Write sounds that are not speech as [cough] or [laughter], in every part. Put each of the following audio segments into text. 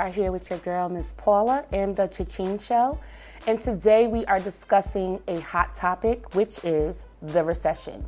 are here with your girl, Miss Paula, and the Cha-Ching Show. And today we are discussing a hot topic, which is the recession.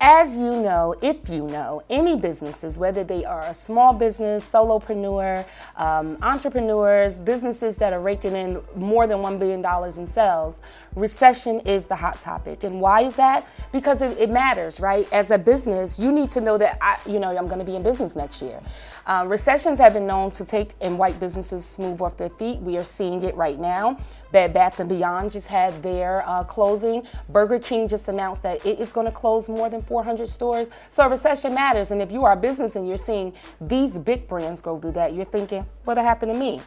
As you know, if you know, any businesses, whether they are a small business, solopreneur, um, entrepreneurs, businesses that are raking in more than $1 billion in sales, recession is the hot topic. And why is that? Because it, it matters, right? As a business, you need to know that, I, you know, I'm going to be in business next year. Uh, recessions have been known to take and wipe businesses move off their feet. We are seeing it right now. Bed Bath and Beyond just had their uh, closing. Burger King just announced that it is going to close more than 400 stores. So recession matters. And if you are a business and you're seeing these big brands go through that, you're thinking, what'll happen to me?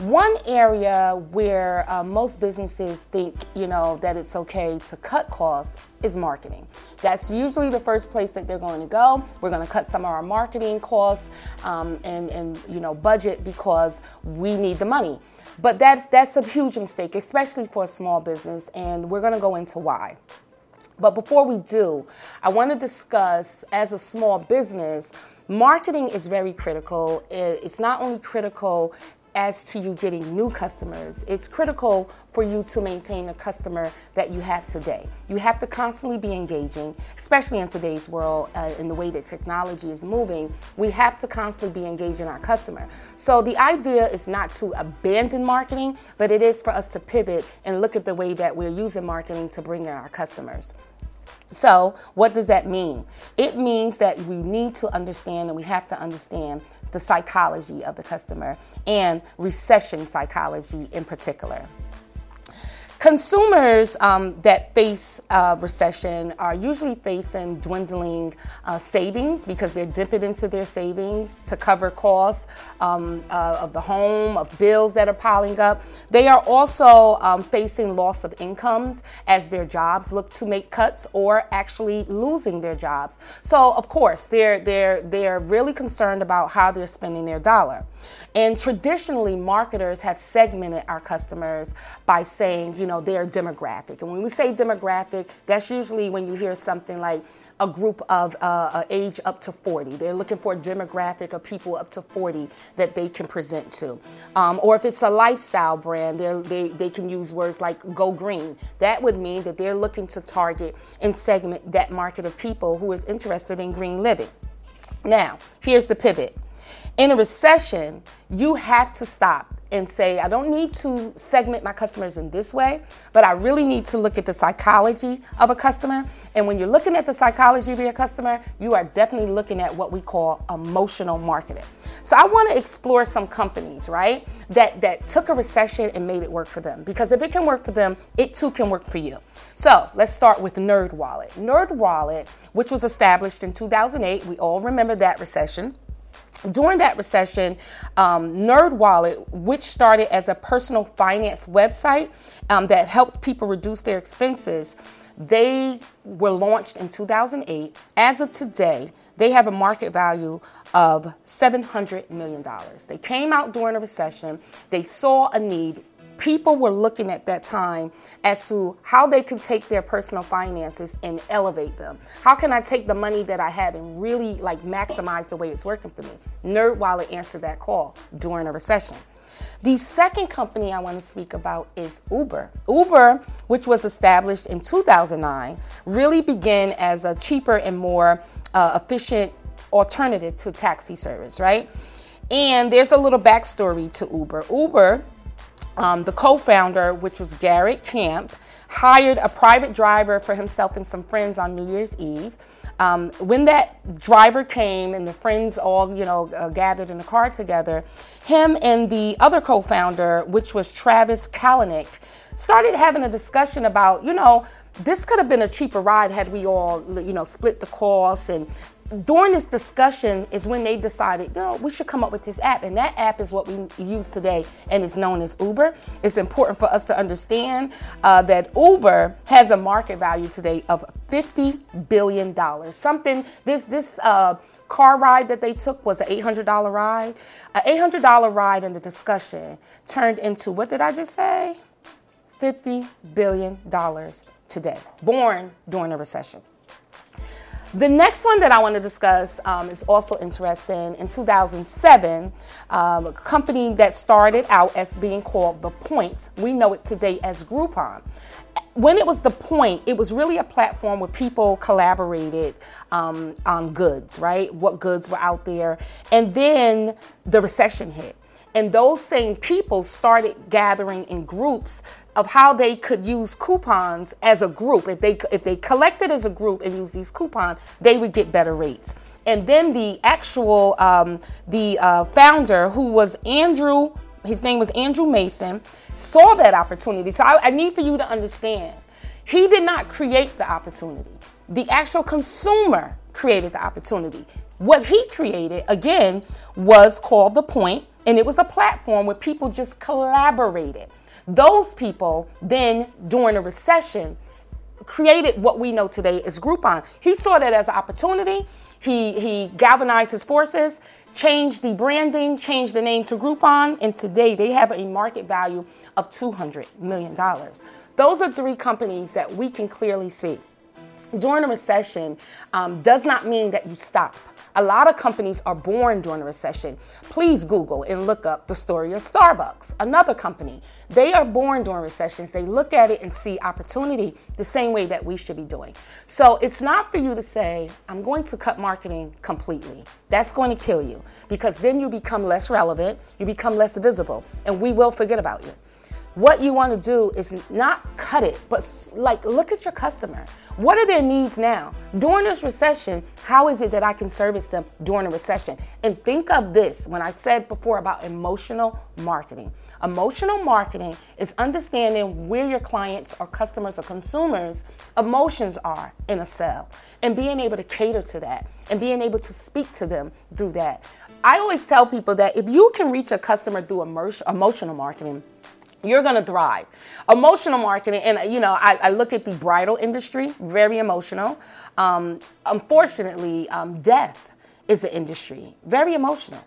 One area where uh, most businesses think, you know, that it's okay to cut costs is marketing. That's usually the first place that they're going to go. We're going to cut some of our marketing costs um, and, and, you know, budget because we need the money. But that, that's a huge mistake, especially for a small business, and we're going to go into why. But before we do, I want to discuss as a small business, marketing is very critical. It's not only critical as to you getting new customers. It's critical for you to maintain the customer that you have today. You have to constantly be engaging, especially in today's world, uh, in the way that technology is moving. We have to constantly be engaging our customer. So the idea is not to abandon marketing, but it is for us to pivot and look at the way that we're using marketing to bring in our customers. So, what does that mean? It means that we need to understand and we have to understand the psychology of the customer and recession psychology in particular. Consumers um, that face uh, recession are usually facing dwindling uh, savings because they're dipping into their savings to cover costs um, uh, of the home, of bills that are piling up. They are also um, facing loss of incomes as their jobs look to make cuts or actually losing their jobs. So, of course, they're, they're, they're really concerned about how they're spending their dollar. And traditionally, marketers have segmented our customers by saying, you know, their demographic. And when we say demographic, that's usually when you hear something like a group of uh, age up to 40. They're looking for a demographic of people up to 40 that they can present to. Um, or if it's a lifestyle brand, they they can use words like go green. That would mean that they're looking to target and segment that market of people who is interested in green living. Now, here's the pivot. In a recession, you have to stop and say, I don't need to segment my customers in this way, but I really need to look at the psychology of a customer. And when you're looking at the psychology of your customer, you are definitely looking at what we call emotional marketing. So I want to explore some companies, right, that, that took a recession and made it work for them. Because if it can work for them, it too can work for you. So let's start with NerdWallet. NerdWallet, which was established in 2008, we all remember that recession during that recession, um, NerdWallet, which started as a personal finance website um, that helped people reduce their expenses, they were launched in 2008. As of today, they have a market value of $700 million. They came out during a recession, they saw a need, people were looking at that time as to how they could take their personal finances and elevate them. How can I take the money that I have and really like maximize the way it's working for me? NerdWallet answered that call during a recession. The second company I want to speak about is Uber. Uber, which was established in 2009, really began as a cheaper and more uh, efficient alternative to taxi service, right? And there's a little backstory to Uber. Uber um, the co founder, which was Garrett Camp, hired a private driver for himself and some friends on New Year's Eve. Um, when that driver came and the friends all, you know, uh, gathered in the car together, him and the other co-founder, which was Travis Kalanick, started having a discussion about, you know, this could have been a cheaper ride had we all, you know, split the costs and during this discussion is when they decided, you know, we should come up with this app. And that app is what we use today, and it's known as Uber. It's important for us to understand uh, that Uber has a market value today of $50 billion. Something, this, this, uh, car ride that they took was an $800 ride. An $800 ride in the discussion turned into, what did I just say? $50 billion today, born during a recession. The next one that I want to discuss um, is also interesting. In 2007, um, a company that started out as being called The Point, we know it today as Groupon when it was the point, it was really a platform where people collaborated um, on goods, right? What goods were out there. And then the recession hit. And those same people started gathering in groups of how they could use coupons as a group. If they if they collected as a group and used these coupons, they would get better rates. And then the actual um, the uh, founder, who was Andrew his name was Andrew Mason, saw that opportunity. So I, I need for you to understand, he did not create the opportunity. The actual consumer created the opportunity. What he created, again, was called The Point, and it was a platform where people just collaborated. Those people then, during a recession, created what we know today as Groupon. He saw that as an opportunity. He, he galvanized his forces changed the branding, changed the name to Groupon, and today they have a market value of $200 million. Those are three companies that we can clearly see. During a recession um, does not mean that you stop. A lot of companies are born during a recession. Please Google and look up the story of Starbucks, another company. They are born during recessions. They look at it and see opportunity the same way that we should be doing. So it's not for you to say, I'm going to cut marketing completely. That's going to kill you because then you become less relevant, you become less visible, and we will forget about you what you want to do is not cut it, but like look at your customer. What are their needs now? During this recession, how is it that I can service them during a recession? And think of this when I said before about emotional marketing. Emotional marketing is understanding where your clients or customers or consumers' emotions are in a sale and being able to cater to that and being able to speak to them through that. I always tell people that if you can reach a customer through emotional marketing, you're going to thrive. Emotional marketing, and you know, I, I, look at the bridal industry, very emotional. Um, unfortunately, um, death is an industry, very emotional.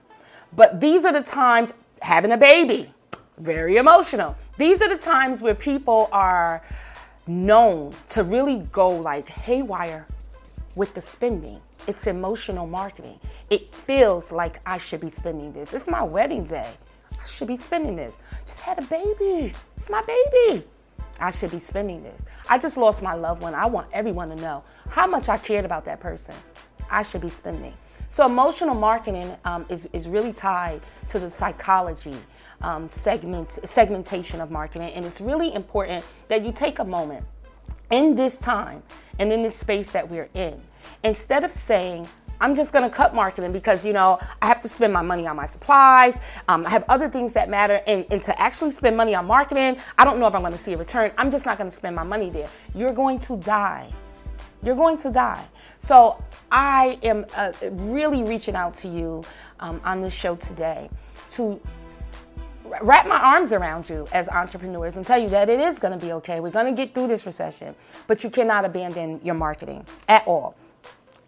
But these are the times having a baby, very emotional. These are the times where people are known to really go like haywire with the spending. It's emotional marketing. It feels like I should be spending this. It's my wedding day. I should be spending this. Just had a baby. It's my baby. I should be spending this. I just lost my loved one. I want everyone to know how much I cared about that person. I should be spending. So emotional marketing um, is, is really tied to the psychology um, segment segmentation of marketing, and it's really important that you take a moment in this time and in this space that we're in. Instead of saying, I'm just going to cut marketing because, you know, I have to spend my money on my supplies. Um, I have other things that matter. And, and to actually spend money on marketing, I don't know if I'm going to see a return. I'm just not going to spend my money there. You're going to die. You're going to die. So I am uh, really reaching out to you um, on this show today to wrap my arms around you as entrepreneurs and tell you that it is going to be okay. We're going to get through this recession, but you cannot abandon your marketing at all.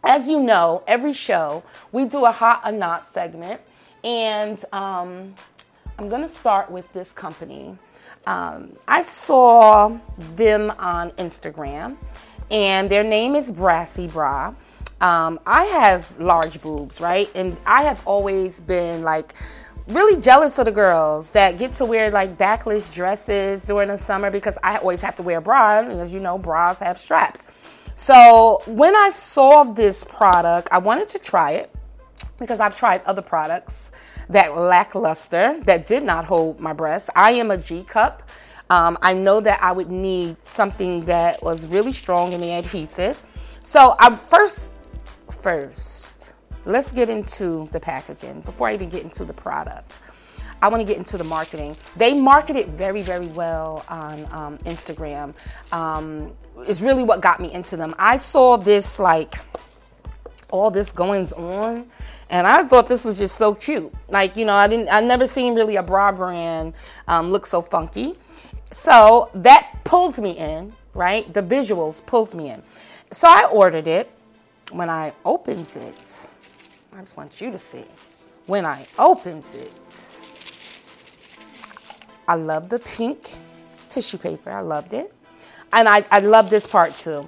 As you know, every show we do a hot or not segment, and um, I'm to start with this company. Um, I saw them on Instagram, and their name is Brassy Bra. Um, I have large boobs, right? And I have always been like really jealous of the girls that get to wear like backless dresses during the summer because I always have to wear a bra, and as you know, bras have straps. So when I saw this product, I wanted to try it because I've tried other products that lackluster, that did not hold my breast. I am a G cup. Um, I know that I would need something that was really strong in the adhesive. So I'm first, first, let's get into the packaging before I even get into the product. I want to get into the marketing. They market it very, very well on um, Instagram. Um, is really what got me into them. I saw this like all this goings on and i thought this was just so cute like you know i didn't i never seen really a bra brand um, look so funky so that pulled me in right the visuals pulled me in so i ordered it when i opened it i just want you to see when i opened it i love the pink tissue paper i loved it and I, I love this part too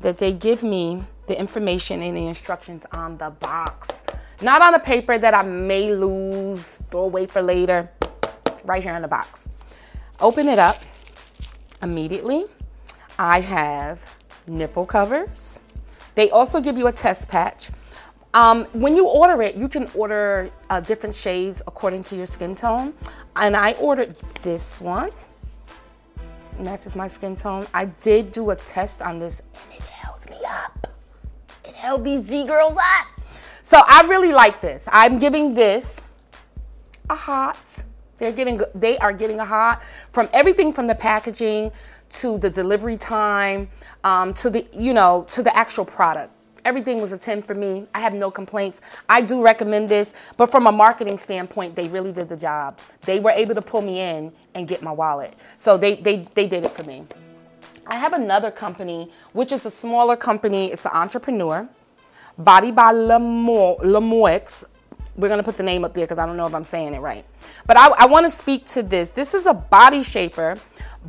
that they give me the information and the instructions on the box. Not on a paper that I may lose, throw away for later. Right here in the box. Open it up. Immediately, I have nipple covers. They also give you a test patch. Um, when you order it, you can order uh, different shades according to your skin tone. And I ordered this one, matches my skin tone. I did do a test on this and it held me up. It held these G girls up. So I really like this. I'm giving this a hot. They're getting they are getting a hot from everything from the packaging to the delivery time um, to the you know to the actual product. Everything was a 10 for me. I have no complaints. I do recommend this, but from a marketing standpoint, they really did the job. They were able to pull me in and get my wallet. So they they they did it for me. I have another company, which is a smaller company. It's an entrepreneur. Body by Lemoix. We're going to put the name up there because I don't know if I'm saying it right. But I, I want to speak to this. This is a body shaper,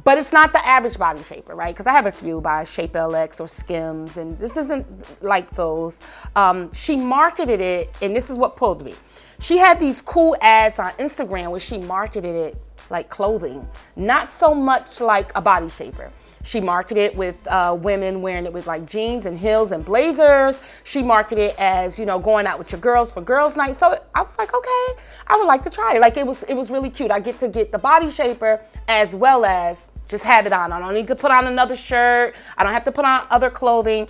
but it's not the average body shaper, right? Because I have a few by Shapellx or Skims, and this isn't like those. Um, she marketed it, and this is what pulled me. She had these cool ads on Instagram where she marketed it like clothing, not so much like a body shaper. She marketed with uh, women wearing it with like jeans and heels and blazers. She marketed as you know going out with your girls for girls' night. So I was like, okay, I would like to try it. Like it was it was really cute. I get to get the body shaper as well as just have it on. I don't need to put on another shirt. I don't have to put on other clothing.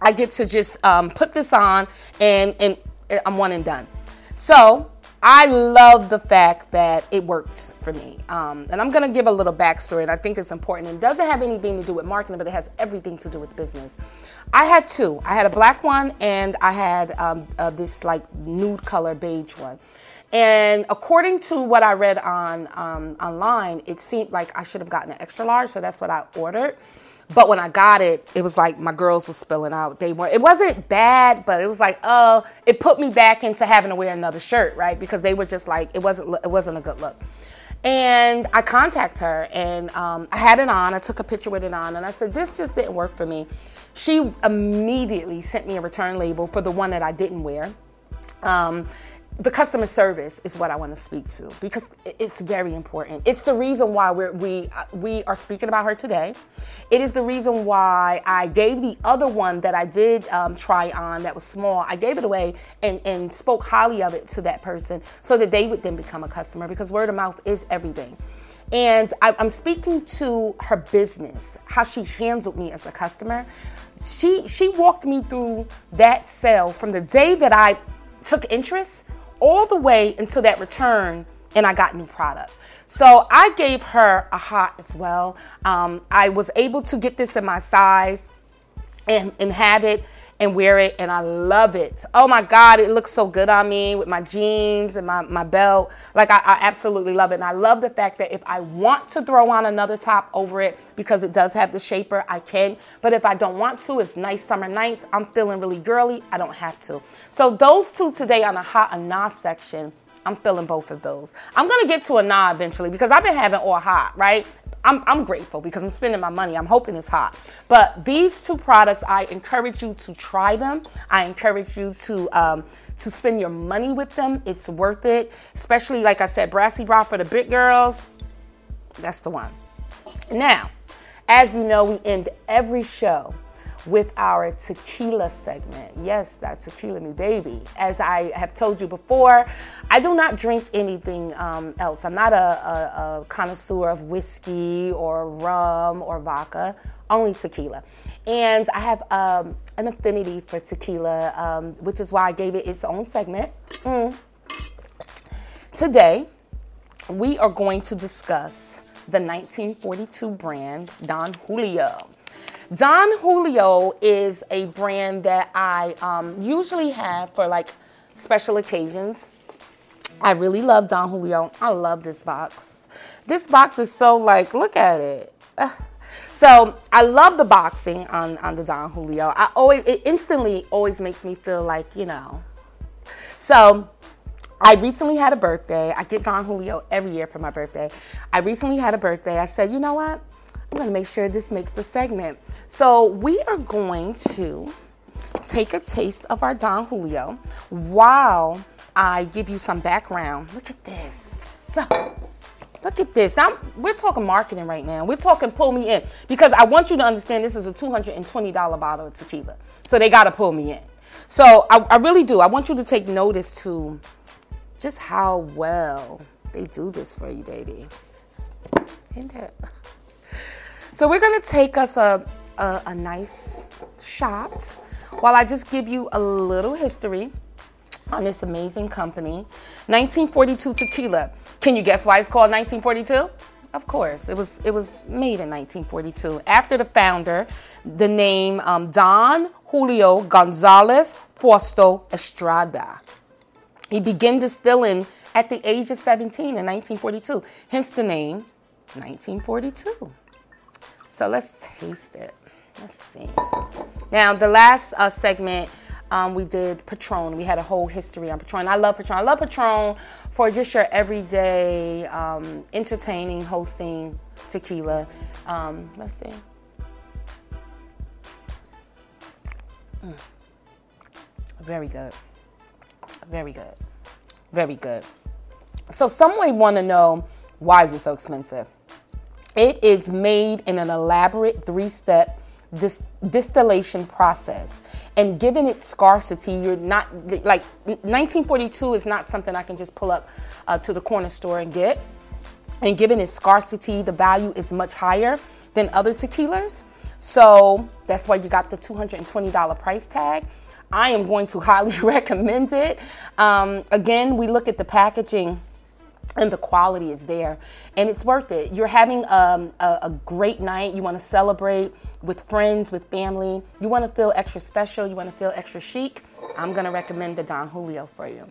I get to just um, put this on and and I'm one and done. So I love the fact that it worked for me. Um, and I'm going to give a little backstory, and I think it's important. It doesn't have anything to do with marketing, but it has everything to do with business. I had two. I had a black one, and I had um, uh, this like nude color beige one. And according to what I read on um, online, it seemed like I should have gotten an extra large, so that's what I ordered. But when I got it, it was like my girls were spilling out. They were. It wasn't bad, but it was like, oh, it put me back into having to wear another shirt, right? Because they were just like, it wasn't. It wasn't a good look. And I contact her, and um, I had it on. I took a picture with it on, and I said, this just didn't work for me. She immediately sent me a return label for the one that I didn't wear. Um, the customer service is what I want to speak to because it's very important. It's the reason why we're, we uh, we are speaking about her today. It is the reason why I gave the other one that I did um, try on that was small. I gave it away and and spoke highly of it to that person so that they would then become a customer because word of mouth is everything. And I, I'm speaking to her business, how she handled me as a customer. She she walked me through that sale from the day that I took interest all the way until that return and I got new product. So I gave her a hot as well. Um, I was able to get this in my size and, and have it and wear it and I love it. Oh my God, it looks so good on me with my jeans and my, my belt. Like I, I, absolutely love it. And I love the fact that if I want to throw on another top over it because it does have the shaper, I can. But if I don't want to, it's nice summer nights. I'm feeling really girly. I don't have to. So those two today on the hot and nah section. I'm feeling both of those. I'm gonna get to a nah eventually because I've been having all hot, right? I'm, I'm grateful because I'm spending my money. I'm hoping it's hot. But these two products, I encourage you to try them. I encourage you to um, to spend your money with them. It's worth it. Especially, like I said, Brassy Bra for the big girls. That's the one. Now, as you know, we end every show with our tequila segment. Yes, that tequila me baby. As I have told you before, I do not drink anything um, else. I'm not a, a, a, connoisseur of whiskey or rum or vodka, only tequila. And I have um, an affinity for tequila, um, which is why I gave it its own segment. Mm. Today, we are going to discuss the 1942 brand Don Julio. Don Julio is a brand that I um, usually have for like special occasions. I really love Don Julio. I love this box. This box is so like, look at it. [sighs] So I love the boxing on, on the Don Julio. I always it instantly always makes me feel like, you know. So I recently had a birthday. I get Don Julio every year for my birthday. I recently had a birthday. I said, you know what? I'm to make sure this makes the segment. So we are going to take a taste of our Don Julio while I give you some background. Look at this. Look at this. Now, we're talking marketing right now. We're talking pull me in because I want you to understand this is a $220 bottle of tequila. So they got to pull me in. So I, I really do. I want you to take notice to just how well they do this for you, baby. So we're going to take us a, a, a nice shot while I just give you a little history on this amazing company. 1942 tequila. Can you guess why it's called 1942? Of course, it was it was made in 1942 after the founder, the name um, Don Julio Gonzalez Frausto Estrada. He began distilling at the age of 17 in 1942, hence the name 1942. So let's taste it. Let's see. Now, the last uh, segment, um, we did Patron. We had a whole history on Patron. I love Patron. I love Patron for just your everyday, um, entertaining, hosting tequila. Um, let's see. Mm. Very good. Very good. Very good. So some may want to know why is it so expensive? It is made in an elaborate three-step dis- distillation process. And given its scarcity, you're not like 1942 is not something I can just pull up uh, to the corner store and get. And given its scarcity, the value is much higher than other tequilas. So that's why you got the $220 price tag. I am going to [laughs] highly [laughs] recommend it. Um, again, we look at the packaging and the quality is there and it's worth it. You're having um, a, a, great night. You want to celebrate with friends with family. You want to feel extra special. You want to feel extra chic. I'm going to recommend the don julio for you.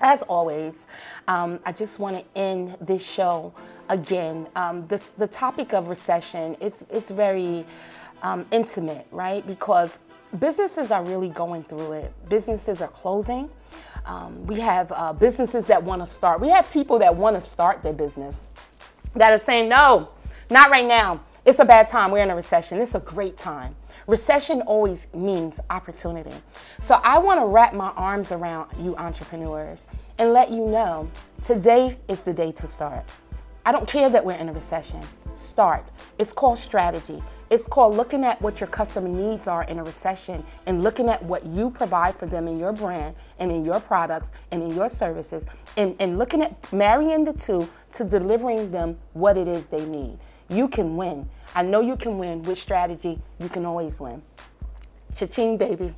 As always um, i just want to end this show again. Um, this, the topic of recession it's, it's very um, intimate right? Because businesses are really going through it. Businesses are closing um, we have uh, businesses that want to start. We have people that want to start their business that are saying, no, not right now. It's a bad time. We're in a recession. It's a great time. Recession always means opportunity. So I want to wrap my arms around you entrepreneurs and let you know today is the day to start. I don't care that we're in a recession. Start. It's called strategy. It's called looking at what your customer needs are in a recession and looking at what you provide for them in your brand and in your products and in your services and, and looking at marrying the two to delivering them what it is they need. You can win. I know you can win with strategy. You can always win. Cha-ching, baby.